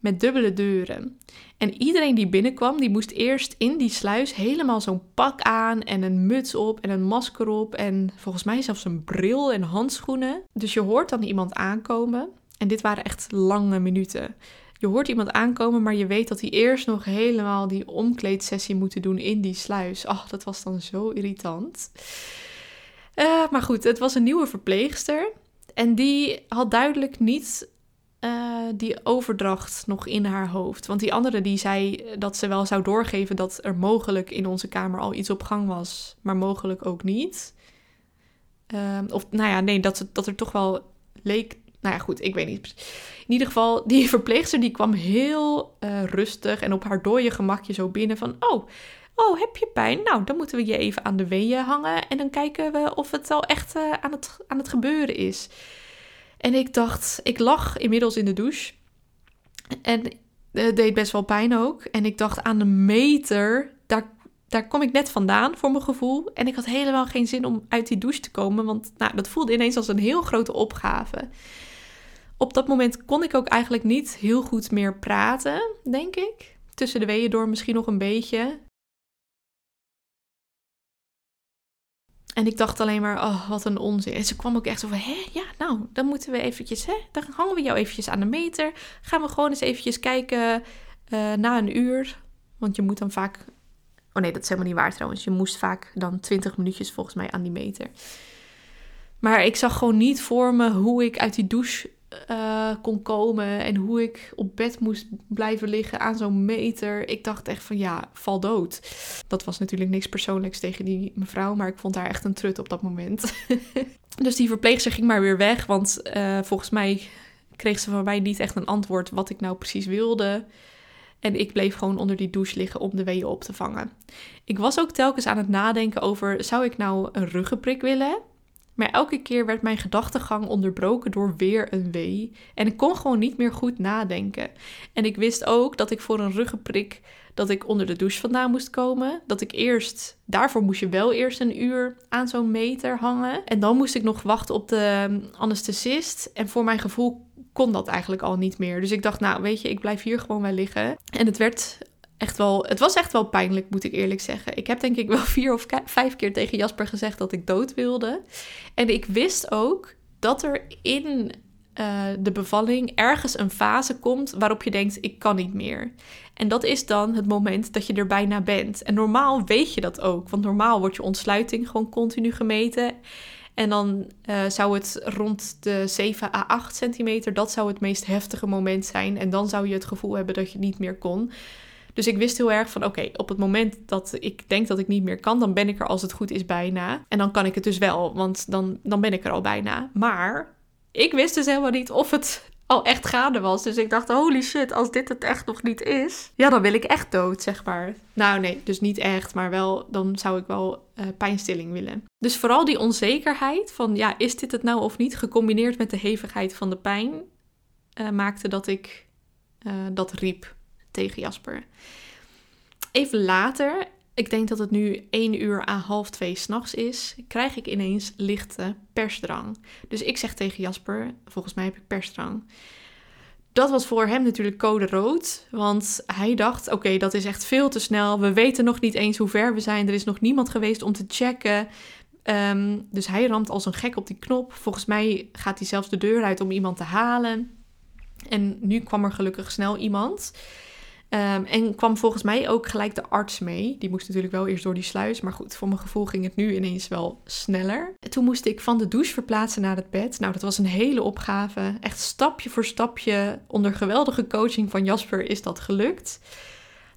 Met dubbele deuren. En iedereen die binnenkwam, die moest eerst in die sluis helemaal zo'n pak aan en een muts op en een masker op en volgens mij zelfs een bril en handschoenen. Dus je hoort dan iemand aankomen en dit waren echt lange minuten. Je hoort iemand aankomen, maar je weet dat hij eerst nog helemaal die omkleedsessie moet doen in die sluis. Ach, dat was dan zo irritant. Uh, maar goed, het was een nieuwe verpleegster. En die had duidelijk niet uh, die overdracht nog in haar hoofd. Want die andere die zei dat ze wel zou doorgeven dat er mogelijk in onze kamer al iets op gang was, maar mogelijk ook niet. Uh, of nou ja, nee, dat, dat er toch wel leek nou ja, goed, ik weet niet. In ieder geval, die verpleegster die kwam heel uh, rustig en op haar dode gemakje zo binnen van... Oh, oh, heb je pijn? Nou, dan moeten we je even aan de weeën hangen en dan kijken we of het al echt uh, aan, het, aan het gebeuren is. En ik dacht, ik lag inmiddels in de douche en het deed best wel pijn ook. En ik dacht aan de meter, daar daar kom ik net vandaan voor mijn gevoel. En ik had helemaal geen zin om uit die douche te komen. Want nou, dat voelde ineens als een heel grote opgave op dat moment kon ik ook eigenlijk niet heel goed meer praten, denk ik. Tussen de weeën door misschien nog een beetje. En ik dacht alleen maar, oh, wat een onzin. En ze kwam ook echt zo van, ja, nou, dan moeten we eventjes, hè, dan hangen we jou eventjes aan de meter. Gaan we gewoon eens eventjes kijken uh, na een uur. Want je moet dan vaak, oh nee, dat is helemaal niet waar trouwens. Je moest vaak dan 20 minuutjes volgens mij aan die meter. Maar ik zag gewoon niet voor me hoe ik uit die douche uh, kon komen en hoe ik op bed moest blijven liggen aan zo'n meter. Ik dacht echt van ja, val dood. Dat was natuurlijk niks persoonlijks tegen die mevrouw, maar ik vond haar echt een trut op dat moment. dus die verpleegster ging maar weer weg, want uh, volgens mij kreeg ze van mij niet echt een antwoord wat ik nou precies wilde. En ik bleef gewoon onder die douche liggen om de weeën op te vangen. Ik was ook telkens aan het nadenken over: zou ik nou een ruggenprik willen? Maar elke keer werd mijn gedachtegang onderbroken door weer een wee. En ik kon gewoon niet meer goed nadenken. En ik wist ook dat ik voor een ruggenprik dat ik onder de douche vandaan moest komen. Dat ik eerst, daarvoor moest je wel eerst een uur aan zo'n meter hangen. En dan moest ik nog wachten op de um, anesthesist. En voor mijn gevoel kon dat eigenlijk al niet meer. Dus ik dacht, nou weet je, ik blijf hier gewoon wel liggen. En het werd echt wel, het was echt wel pijnlijk, moet ik eerlijk zeggen. Ik heb denk ik wel vier of vijf keer tegen Jasper gezegd dat ik dood wilde. En ik wist ook dat er in uh, de bevalling ergens een fase komt waarop je denkt: ik kan niet meer. En dat is dan het moment dat je er bijna bent. En normaal weet je dat ook, want normaal wordt je ontsluiting gewoon continu gemeten. En dan uh, zou het rond de 7 à 8 centimeter, dat zou het meest heftige moment zijn. En dan zou je het gevoel hebben dat je niet meer kon. Dus ik wist heel erg van oké, op het moment dat ik denk dat ik niet meer kan, dan ben ik er als het goed is bijna. En dan kan ik het dus wel, want dan, dan ben ik er al bijna. Maar ik wist dus helemaal niet of het al echt gaande was. Dus ik dacht, holy shit, als dit het echt nog niet is, ja, dan wil ik echt dood, zeg maar. Nou nee, dus niet echt, maar wel, dan zou ik wel uh, pijnstilling willen. Dus vooral die onzekerheid van, ja, is dit het nou of niet, gecombineerd met de hevigheid van de pijn, uh, maakte dat ik uh, dat riep tegen Jasper. Even later, ik denk dat het nu 1 uur à half 2 s'nachts is, krijg ik ineens lichte persdrang. Dus ik zeg tegen Jasper, volgens mij heb ik persdrang. Dat was voor hem natuurlijk code rood, want hij dacht: oké, dat is echt veel te snel. We weten nog niet eens hoe ver we zijn. Er is nog niemand geweest om te checken. Um, dus hij ramt als een gek op die knop. Volgens mij gaat hij zelfs de deur uit om iemand te halen. En nu kwam er gelukkig snel iemand. Um, en kwam volgens mij ook gelijk de arts mee. Die moest natuurlijk wel eerst door die sluis. Maar goed, voor mijn gevoel ging het nu ineens wel sneller. toen moest ik van de douche verplaatsen naar het bed. Nou, dat was een hele opgave. Echt stapje voor stapje. Onder geweldige coaching van Jasper is dat gelukt.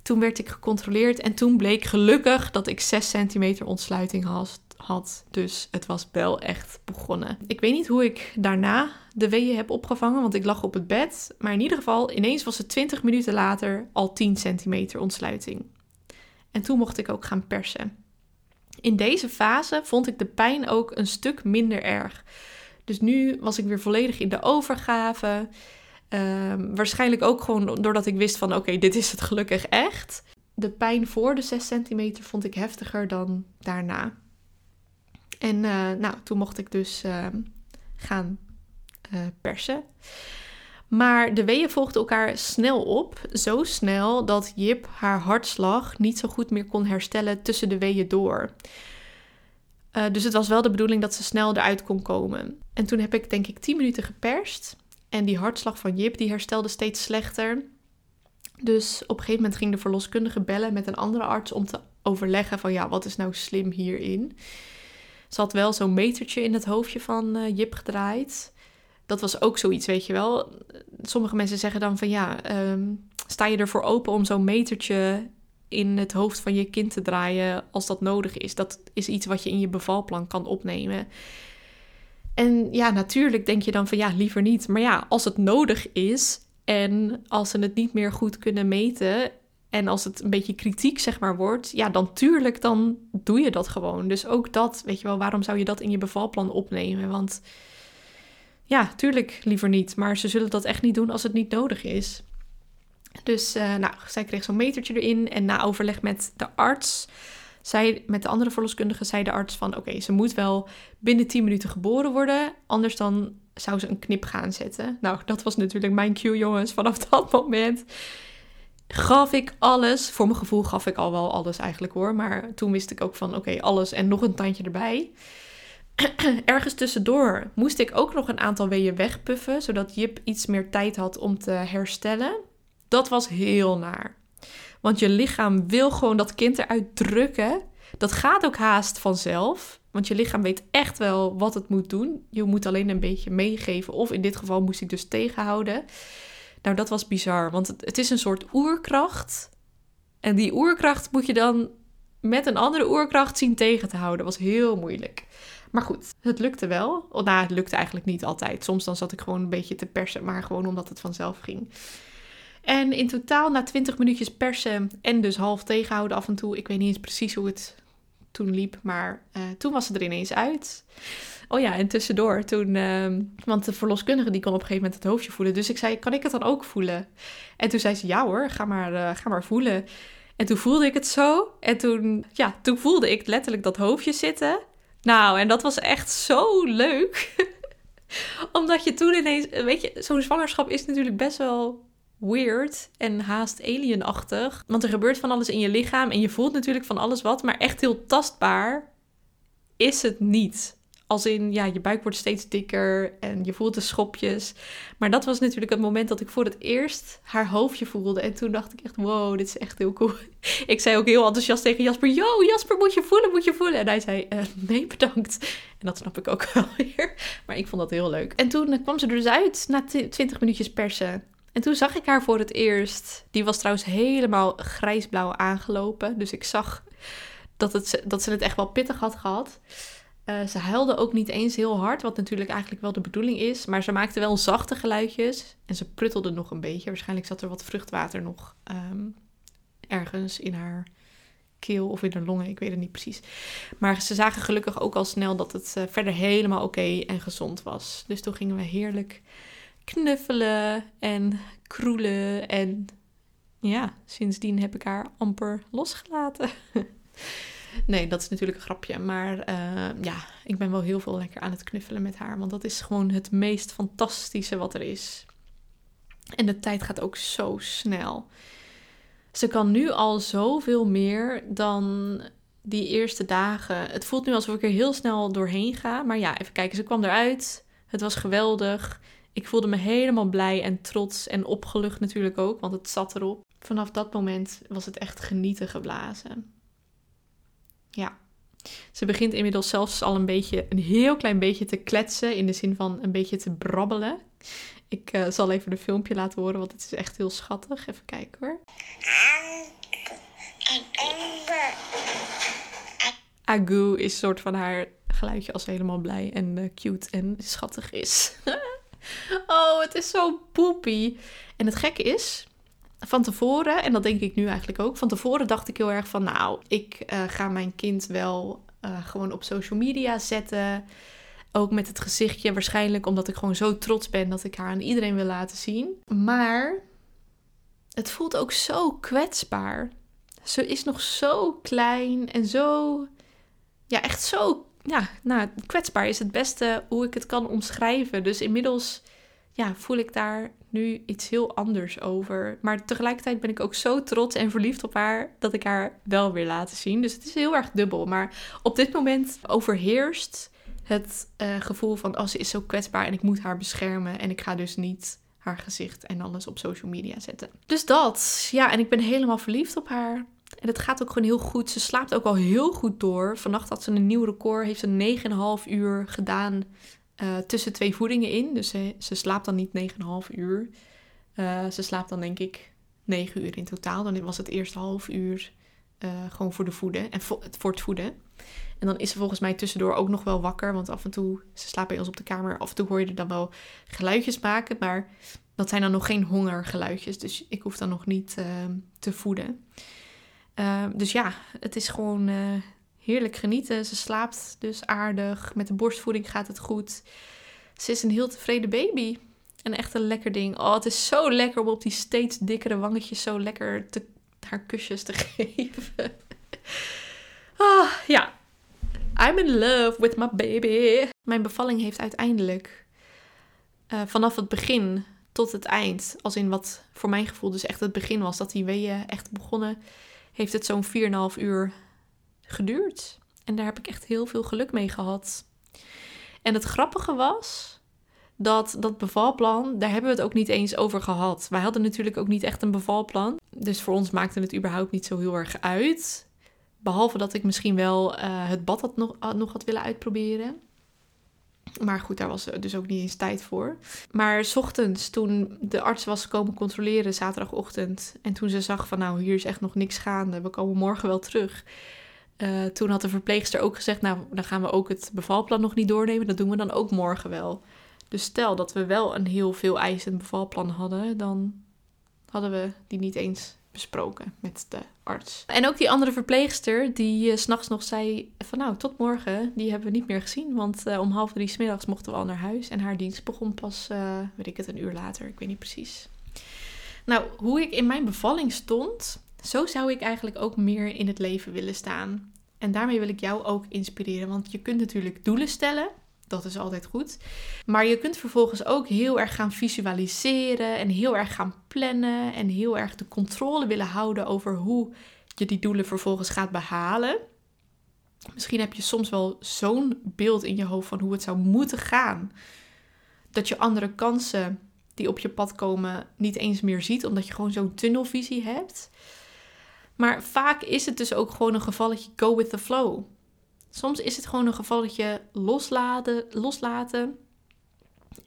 Toen werd ik gecontroleerd en toen bleek gelukkig dat ik 6 centimeter ontsluiting had had. Dus het was wel echt begonnen. Ik weet niet hoe ik daarna de weeën heb opgevangen, want ik lag op het bed. Maar in ieder geval, ineens was het 20 minuten later al 10 centimeter ontsluiting. En toen mocht ik ook gaan persen. In deze fase vond ik de pijn ook een stuk minder erg. Dus nu was ik weer volledig in de overgave. Ehm, waarschijnlijk ook gewoon doordat ik wist van oké, dit is het gelukkig echt. De pijn voor de 6 centimeter vond ik heftiger dan daarna. En uh, nou, toen mocht ik dus ehm, gaan uh, persen. Maar de weeën volgden elkaar snel op. Zo snel dat Jip haar hartslag niet zo goed meer kon herstellen tussen de weeën door. Uh, dus het was wel de bedoeling dat ze snel eruit kon komen. En toen heb ik denk ik 10 minuten geperst. En die hartslag van Jip die herstelde steeds slechter. Dus op een gegeven moment ging de verloskundige bellen met een andere arts om te overleggen van ja, wat is nou slim hierin. Ze had wel zo'n metertje in het hoofdje van uh, Jip gedraaid. Dat was ook zoiets, weet je wel. Sommige mensen zeggen dan van ja, um, sta je ervoor open om zo'n metertje in het hoofd van je kind te draaien als dat nodig is. Dat is iets wat je in je bevalplan kan opnemen. En ja, natuurlijk denk je dan van ja, liever niet. Maar ja, als het nodig is en als ze het niet meer goed kunnen meten en als het een beetje kritiek zeg maar wordt, ja, dan tuurlijk, dan doe je dat gewoon. Dus ook dat, weet je wel, waarom zou je dat in je bevalplan opnemen? Want ja, tuurlijk liever niet. Maar ze zullen dat echt niet doen als het niet nodig is. Dus uh, nou, zij kreeg zo'n metertje erin. En na overleg met de arts, zei, met de andere verloskundige, zei de arts van... oké, ze moet wel binnen 10 minuten geboren worden. Anders dan zou ze een knip gaan zetten. Nou, dat was natuurlijk mijn cue, jongens. Vanaf dat moment gaf ik alles. Voor mijn gevoel gaf ik al wel alles eigenlijk hoor. Maar toen wist ik ook van oké, alles en nog een tandje erbij. Ergens tussendoor moest ik ook nog een aantal weeën wegpuffen, zodat Jip iets meer tijd had om te herstellen. Dat was heel naar. Want je lichaam wil gewoon dat kind eruit drukken. Dat gaat ook haast vanzelf. Want je lichaam weet echt wel wat het moet doen. Je moet alleen een beetje meegeven. Of in dit geval moest ik dus tegenhouden. Nou, dat was bizar. Want het, is een soort oerkracht. En die oerkracht moet je dan met een andere oerkracht zien tegen te houden. Dat was heel moeilijk. Maar goed, het lukte wel. Nou, het lukte eigenlijk niet altijd. Soms dan zat ik gewoon een beetje te persen, maar gewoon omdat het vanzelf ging. En in totaal na 20 minuutjes persen en dus half tegenhouden af en toe. Ik weet niet eens precies hoe het toen liep, maar uh, toen was het er ineens uit. Oh ja, en tussendoor toen, uh, want de verloskundige die kon op een gegeven moment het hoofdje voelen. Dus ik zei, kan ik het dan ook voelen? En toen zei ze, ja hoor, ga maar, uh, ga maar voelen. En toen voelde ik het zo. En toen, ja, toen voelde ik letterlijk dat hoofdje zitten. Nou, en dat was echt zo leuk. Omdat je toen ineens, weet je, zo'n zwangerschap is natuurlijk best wel weird en haast alienachtig. Want er gebeurt van alles in je lichaam en je voelt natuurlijk van alles wat, maar echt heel tastbaar is het niet. Als in, ja, je buik wordt steeds dikker en je voelt de schopjes. Maar dat was natuurlijk het moment dat ik voor het eerst haar hoofdje voelde. En toen dacht ik echt, wow, dit is echt heel cool. Ik zei ook heel enthousiast tegen Jasper, yo, Jasper, moet je voelen, moet je voelen. En hij zei, uh, nee, bedankt. En dat snap ik ook wel weer. Maar ik vond dat heel leuk. En toen kwam ze er dus uit, na 20 minuutjes persen. En toen zag ik haar voor het eerst. Die was trouwens helemaal grijsblauw aangelopen. Dus ik zag dat, het, dat ze het echt wel pittig had gehad. Uh, ze huilde ook niet eens heel hard, wat natuurlijk eigenlijk wel de bedoeling is. Maar ze maakte wel zachte geluidjes. En ze pruttelde nog een beetje. Waarschijnlijk zat er wat vruchtwater nog um, ergens in haar keel of in haar longen. Ik weet het niet precies. Maar ze zagen gelukkig ook al snel dat het uh, verder helemaal oké en gezond was. Dus toen gingen we heerlijk knuffelen en kroelen. En ja, sindsdien heb ik haar amper losgelaten. Nee, dat is natuurlijk een grapje. Maar uh, ja, ik ben wel heel veel lekker aan het knuffelen met haar. Want dat is gewoon het meest fantastische wat er is. En de tijd gaat ook zo snel. Ze kan nu al zoveel meer dan die eerste dagen. Het voelt nu alsof ik er heel snel doorheen ga. Maar ja, even kijken. Ze kwam eruit. Het was geweldig. Ik voelde me helemaal blij en trots en opgelucht natuurlijk ook, want het zat erop. Vanaf dat moment was het echt genieten geblazen. Ja. Ze begint inmiddels zelfs al een beetje, een heel klein beetje te kletsen. In de zin van een beetje te brabbelen. Ik uh, zal even een filmpje laten horen, want het is echt heel schattig. Even kijken hoor. Agu is een soort van haar geluidje als ze helemaal blij en uh, cute en schattig is. oh, het is zo poepie. En het gekke is, van tevoren, en dat denk ik nu eigenlijk ook, van tevoren dacht ik heel erg van, nou, ik uh, ga mijn kind wel uh, gewoon op social media zetten. Ook met het gezichtje, waarschijnlijk omdat ik gewoon zo trots ben dat ik haar aan iedereen wil laten zien. Maar het voelt ook zo kwetsbaar. Ze is nog zo klein en zo, ja, echt zo, ja, nou, kwetsbaar is het beste hoe ik het kan omschrijven. Dus inmiddels, ja, voel ik daar nu iets heel anders over. Maar tegelijkertijd ben ik ook zo trots en verliefd op haar dat ik haar wel weer laten zien. Dus het is heel erg dubbel. Maar op dit moment overheerst het uh, gevoel van, oh, ze is zo kwetsbaar en ik moet haar beschermen. En ik ga dus niet haar gezicht en alles op social media zetten. Dus dat, ja, en ik ben helemaal verliefd op haar. En het gaat ook gewoon heel goed. Ze slaapt ook al heel goed door. Vannacht had ze een nieuw record. Heeft ze 9,5 uur gedaan uh, tussen twee voedingen in. Dus ze, slaapt dan niet 9,5 uur. Uh, ze slaapt dan denk ik 9 uur in totaal. Dan was het eerste half uur uh, gewoon voor de voeden en vo voor het voeden. En dan is ze volgens mij tussendoor ook nog wel wakker. Want af en toe, ze slaapt bij ons op de kamer. Af en toe hoor je er dan wel geluidjes maken. Maar dat zijn dan nog geen hongergeluidjes. Dus ik hoef dan nog niet uh, te voeden. Uh, dus ja, het is gewoon heerlijk genieten. Ze slaapt dus aardig. Met de borstvoeding gaat het goed. Ze is een heel tevreden baby. En echt een lekker ding. Oh, het is zo lekker om op die steeds dikkere wangetjes zo lekker te, haar kusjes te geven. Ah, ja. I'm in love with my baby. Mijn bevalling heeft uiteindelijk uh, vanaf het begin tot het eind, als in wat voor mijn gevoel dus echt het begin was, dat die weeën echt begonnen, heeft het zo'n 4,5 uur geduurd. En daar heb ik echt heel veel geluk mee gehad. En het grappige was dat dat bevalplan, daar hebben we het ook niet eens over gehad. Wij hadden natuurlijk ook niet echt een bevalplan. Dus voor ons maakte het überhaupt niet zo heel erg uit. Behalve dat ik misschien wel uh, het bad had nog, had nog had willen uitproberen. Maar goed, daar was dus ook niet eens tijd voor. Maar s ochtends, toen de arts was komen controleren, zaterdagochtend. En toen ze zag van nou, hier is echt nog niks gaande. We komen morgen wel terug. Uh, toen had de verpleegster ook gezegd, nou, dan gaan we ook het bevalplan nog niet doornemen. Dat doen we dan ook morgen wel. Dus stel dat we wel een heel veel eisend bevalplan hadden, dan hadden we die niet eens besproken met de arts. En ook die andere verpleegster die uh, s'nachts nog zei van nou tot morgen, die hebben we niet meer gezien. Want uh, om half drie smiddags mochten we al naar huis. En haar dienst begon pas, weet ik het, een uur later. Ik weet niet precies. Nou, hoe ik in mijn bevalling stond, zo zou ik eigenlijk ook meer in het leven willen staan. En daarmee wil ik jou ook inspireren. Want je kunt natuurlijk doelen stellen. Dat is altijd goed. Maar je kunt vervolgens ook heel erg gaan visualiseren en heel erg gaan plannen en heel erg de controle willen houden over hoe je die doelen vervolgens gaat behalen. Misschien heb je soms wel zo'n beeld in je hoofd van hoe het zou moeten gaan, dat je andere kansen die op je pad komen niet eens meer ziet, omdat je gewoon zo'n tunnelvisie hebt. Maar vaak is het dus ook gewoon een gevalletje go with the flow. Soms is het gewoon een gevalletje loslaten, loslaten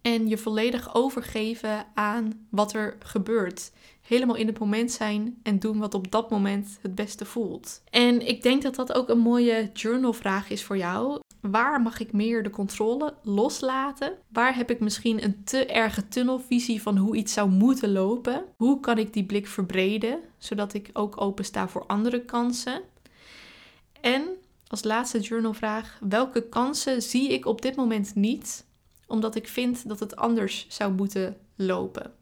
en je volledig overgeven aan wat er gebeurt. Helemaal in het moment zijn en doen wat op dat moment het beste voelt. En ik denk dat dat ook een mooie journalvraag is voor jou. Waar mag ik meer de controle loslaten? Waar heb ik misschien een te erge tunnelvisie van hoe iets zou moeten lopen? Hoe kan ik die blik verbreden, zodat ik ook open sta voor andere kansen? En als laatste journalvraag: welke kansen zie ik op dit moment niet, omdat ik vind dat het anders zou moeten lopen?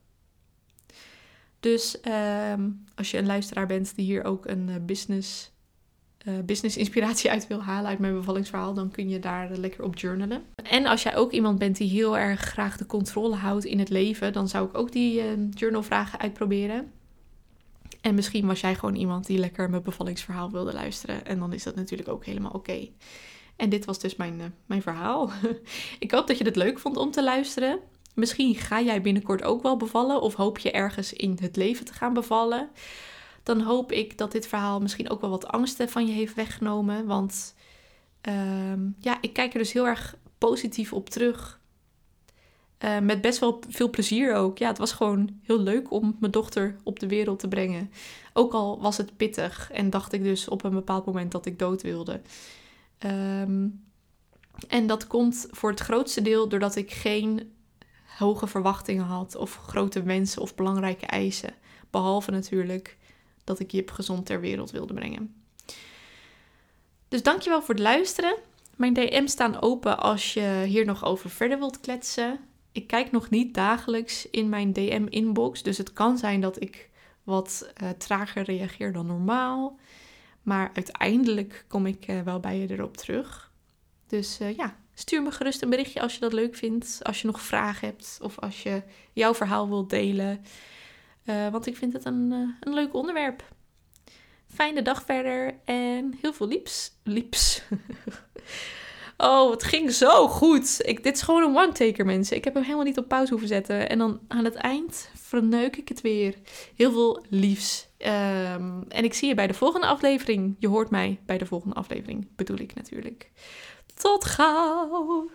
Dus ehm, als je een luisteraar bent die hier ook een uh, business, uh, business inspiratie uit wil halen uit mijn bevallingsverhaal, dan kun je daar lekker op journalen. En als jij ook iemand bent die heel erg graag de controle houdt in het leven, dan zou ik ook die uh, journalvragen uitproberen. En misschien was jij gewoon iemand die lekker mijn bevallingsverhaal wilde luisteren. En dan is dat natuurlijk ook helemaal oké. En dit was dus mijn, mijn verhaal. ik hoop dat je het leuk vond om te luisteren. Misschien ga jij binnenkort ook wel bevallen of hoop je ergens in het leven te gaan bevallen. Dan hoop ik dat dit verhaal misschien ook wel wat angsten van je heeft weggenomen. Want uh, ja, ik kijk er dus heel erg positief op terug. Uh, met best wel veel plezier ook. Ja, het was gewoon heel leuk om mijn dochter op de wereld te brengen. Ook al was het pittig en dacht ik dus op een bepaald moment dat ik dood wilde. Um, en dat komt voor het grootste deel doordat ik geen hoge verwachtingen had of grote wensen of belangrijke eisen. Behalve natuurlijk dat ik Jip gezond ter wereld wilde brengen. Dus dankjewel voor het luisteren. Mijn DM's staan open als je hier nog over verder wilt kletsen. Ik kijk nog niet dagelijks in mijn DM-inbox, dus het kan zijn dat ik wat uh, trager reageer dan normaal. Maar uiteindelijk kom ik uh, wel bij je erop terug. Dus uh, ja, stuur me gerust een berichtje als je dat leuk vindt. Als je nog vragen hebt of als je jouw verhaal wilt delen. Want ik vind het een, een leuk onderwerp. Fijne dag verder en heel veel lieps. Lieps. Oh, het ging zo goed. Ik, dit is gewoon een one-taker, mensen. Ik heb hem helemaal niet op pauze hoeven zetten. En dan aan het eind verneuk ik het weer. Heel veel liefs. Um, en ik zie je bij de volgende aflevering. Je hoort mij bij de volgende aflevering, bedoel ik natuurlijk. Tot gauw!